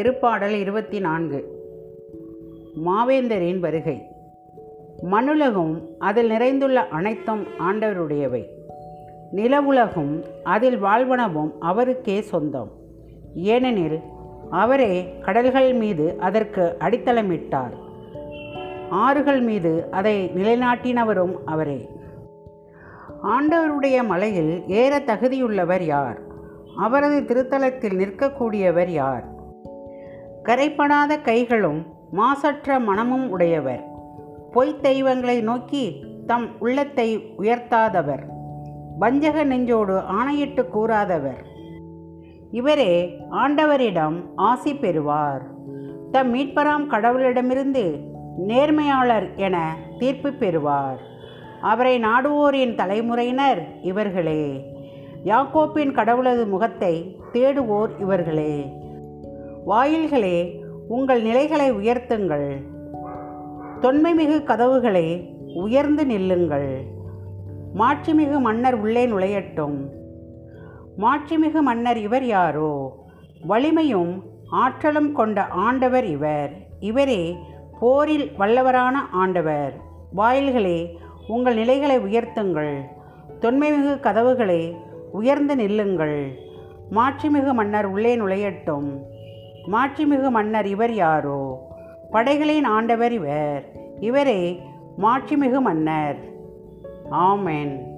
திருப்பாடல் இருபத்தி நான்கு. மாவேந்தரின் வருகை. மனுலகும் அதில் நிறைந்துள்ள அனைத்தும் ஆண்டவருடையவை. நிலவுலகும் அதில் வாழ்வனவும் அவருக்கே சொந்தம். ஏனெனில் அவரே கடல்கள் மீது அதற்கு அடித்தளமிட்டார். ஆறுகள் மீது அதை நிலைநாட்டினவரும் அவரே. ஆண்டவருடைய மலையில் ஏற தகுதியுள்ளவர் யார்? அவரது திருத்தலத்தில் நிற்கக்கூடியவர் யார்? கரைப்படாத கைகளும் மாசற்ற மனமும் உடையவர். பொய்த் தெய்வங்களை நோக்கி தம் உள்ளத்தை உயர்த்தாதவர். வஞ்சக நெஞ்சோடு ஆணையிட்டு கூறாதவர். இவரே ஆண்டவரிடம் ஆசி பெறுவார். தம் மீட்பராம் கடவுளிடமிருந்து நேர்மையாளர் என தீர்ப்பு பெறுவார். அவரை நாடுவோரின் தலைமுறையினர் இவர்களே. யாக்கோப்பின் கடவுளது முகத்தை தேடுவோர் இவர்களே. வாயில்களே உங்கள் நிலைகளை உயர்த்துங்கள். தொன்மைமிகு கதவுகளே உயர்ந்து நில்லுங்கள். மாட்சிமிகு மன்னர் உள்ளே நுழையட்டும். மாட்சிமிகு மன்னர் இவர் யாரோ? வலிமையும் ஆற்றலும் கொண்ட ஆண்டவர் இவர். இவரே போரில் வல்லவரான ஆண்டவர். வாயில்களே உங்கள் நிலைகளை உயர்த்துங்கள். தொன்மைமிகு கதவுகளே உயர்ந்து நில்லுங்கள். மாட்சிமிகு மன்னர் உள்ளே நுழையட்டும். மாட்சிமிகு மன்னர் இவர் யாரோ? படைகளின் ஆண்டவர் இவர். இவரே மாட்சிமிகு மன்னர். ஆமென்.